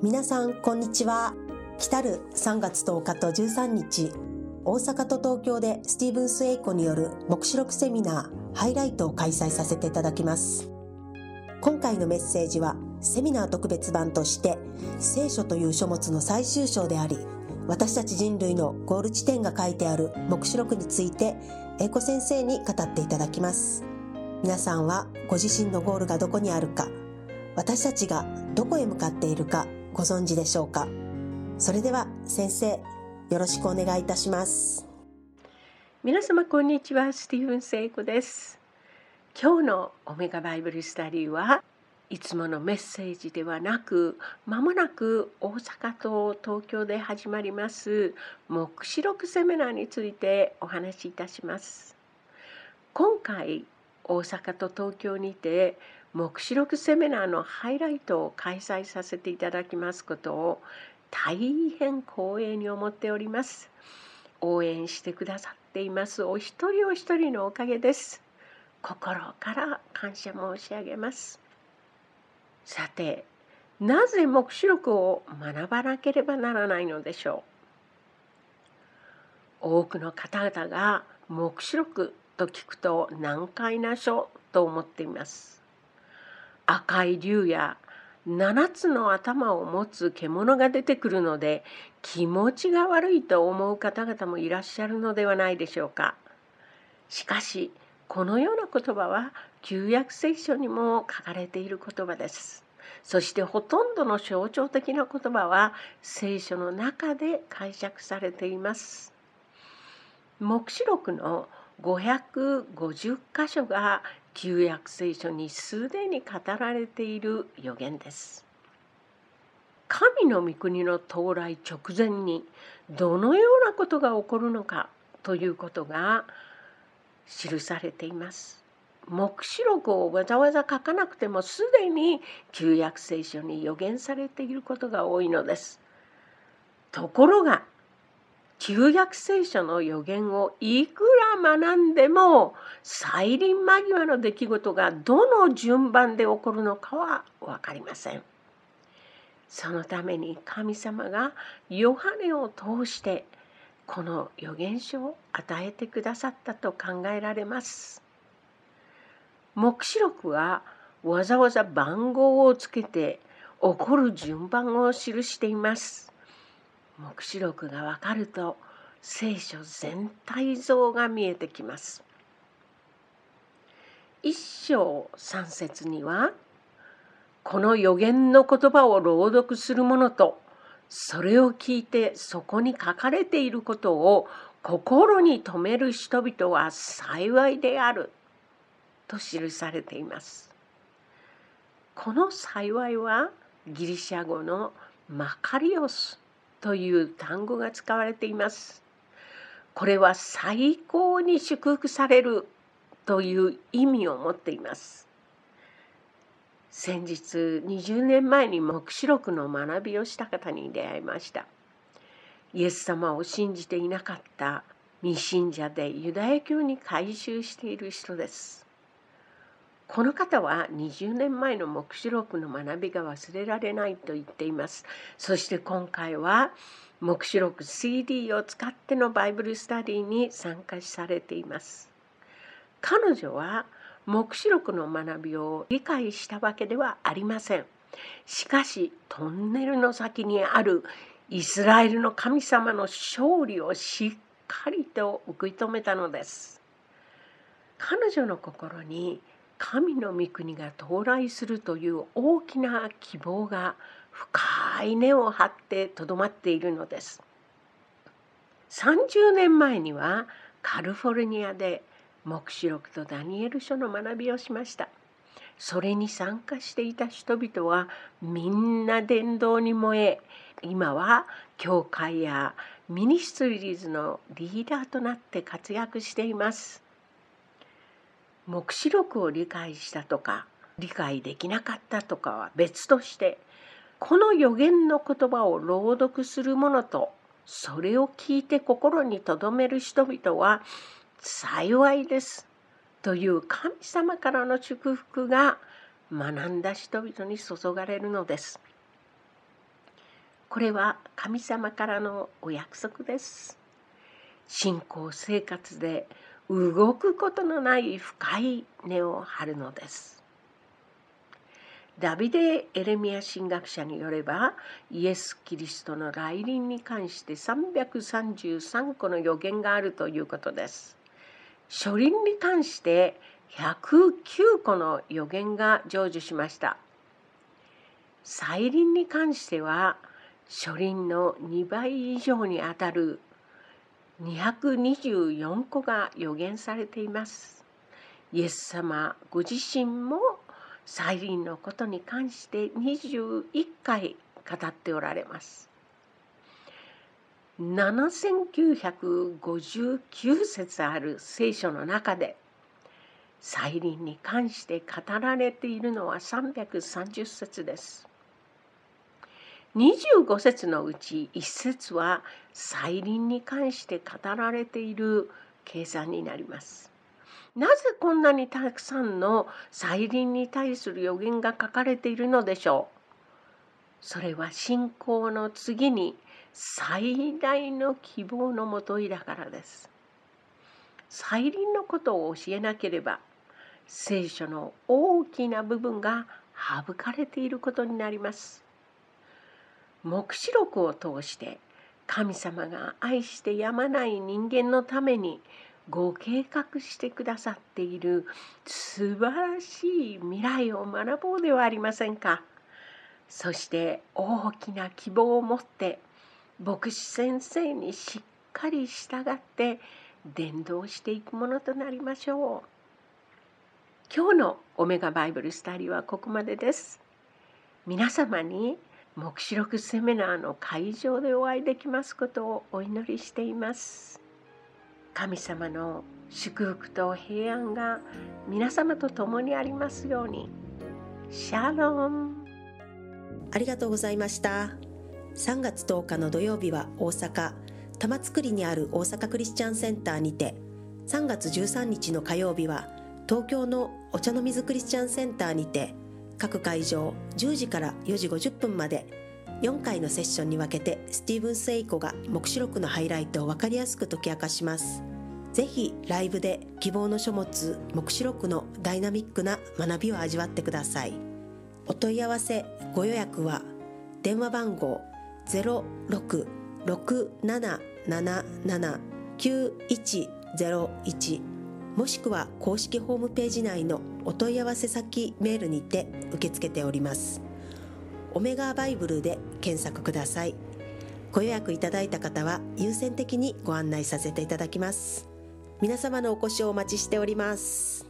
皆さんこんにちは。来たる3月10日と13日大阪と東京でスティーブンス・エイコによる黙示録セミナーハイライトを開催させていただきます。今回のメッセージはセミナー特別版として聖書という書物の最終章であり私たち人類のゴール地点が書いてある黙示録について英子先生に語っていただきます。皆さんはご自身のゴールがどこにあるか私たちがどこへ向かっているかご存知でしょうか？それでは先生よろしくお願いいたします。皆様こんにちは。スティーブン聖子です。今日のオメガバイブルスタディはいつものメッセージではなくまもなく大阪と東京で始まります黙示録セミナーについてお話しいたします。今回大阪と東京にて黙示録セミナーのハイライトを開催させていただきますことを大変光栄に思っております。応援してくださっていますお一人お一人のおかげです。心から感謝申し上げます。さて、なぜ黙示録を学ばなければならないのでしょう？多くの方々が黙示録と聞くと難解な書と思っています。赤い竜や7つの頭を持つ獣が出てくるので気持ちが悪いと思う方々もいらっしゃるのではないでしょうか。しかしこのような言葉は旧約聖書にも書かれている言葉です。そしてほとんどの象徴的な言葉は聖書の中で解釈されています。黙示録の550箇所が旧約聖書にすでに語られている予言です。神の御国の到来直前にどのようなことが起こるのかということが記されています。黙示録をわざわざ書かなくてもすでに旧約聖書に予言されていることが多いのです。ところが旧約聖書の予言をいくら学んでも再臨間際の出来事がどの順番で起こるのかは分かりません。そのために神様がヨハネを通してこの預言書を与えてくださったと考えられます。黙示録はわざわざ番号をつけて起こる順番を記しています。黙示録がわかると聖書全体像が見えてきます。一章三節にはこの予言の言葉を朗読する者とそれを聞いてそこに書かれていることを心に留める人々は幸いであると記されています。この幸いはギリシャ語のマカリオスという単語が使われています。これは最高に祝福されるという意味を持っています。先日20年前に黙示録の学びをした方に出会いました。イエス様を信じていなかった未信者でユダヤ教に改宗している人です。この方は20年前の黙示録の学びが忘れられないと言っています。そして今回は黙示録 CD を使ってのバイブルスタディに参加されています。彼女は黙示録の学びを理解したわけではありません。しかしトンネルの先にあるイスラエルの神様の勝利をしっかりと受け止めたのです。彼女の心に神の御国が到来するという大きな希望が深い根を張ってとどまっているのです。30年前にはカリフォルニアで黙示録とダニエル書の学びをしました。それに参加していた人々はみんな伝道に燃え今は教会やミニストリーズのリーダーとなって活躍しています。黙示録を理解したとか理解できなかったとかは別としてこの予言の言葉を朗読する者とそれを聞いて心に留める人々は幸いですという神様からの祝福が学んだ人々に注がれるのです。これは神様からのお約束です信仰生活で動くことのない深い根を張るのですダビデ・エレミア神学者によればイエス・キリストの来臨に関して333個の予言があるということです。初臨に関して109個の予言が成就しました。再臨に関しては初臨の2倍以上にあたる224個が予言されています。イエス様ご自身も再臨のことに関して21回語っておられます。7959節ある聖書の中で再臨に関して語られているのは330節です。25節のうち1節は再臨に関して語られている計算になります。なぜこんなにたくさんの再臨に対する予言が書かれているのでしょう？それは信仰の次に最大の希望のもといだからです。再臨のことを教えなければ聖書の大きな部分が省かれていることになります。黙示録を通して神様が愛してやまない人間のためにご計画してくださっている素晴らしい未来を学ぼうではありませんか。そして大きな希望を持って牧師先生にしっかり従って伝道していくものとなりましょう。今日のオメガバイブルスタディはここまでです。皆様に黙示録セミナーの会場でお会いできますことをお祈りしています。神様の祝福と平安が皆様と共にありますように。シャロンありがとうございました。3月10日の土曜日は大阪玉造にある大阪クリスチャンセンターにて3月13日の火曜日は東京のお茶の水クリスチャンセンターにて各会場10時から4時50分まで4回のセッションに分けてスティーブンス・エイコが黙示録のハイライトを分かりやすく解き明かします。ぜひライブで希望の書物黙示録のダイナミックな学びを味わってください。お問い合わせご予約は電話番号0667779101もしくは公式ホームページ内のお問い合わせ先メールにて受け付けております。オメガバイブルで検索ください。ご予約いただいた方は優先的にご案内させていただきます。皆様のお越しをお待ちしております。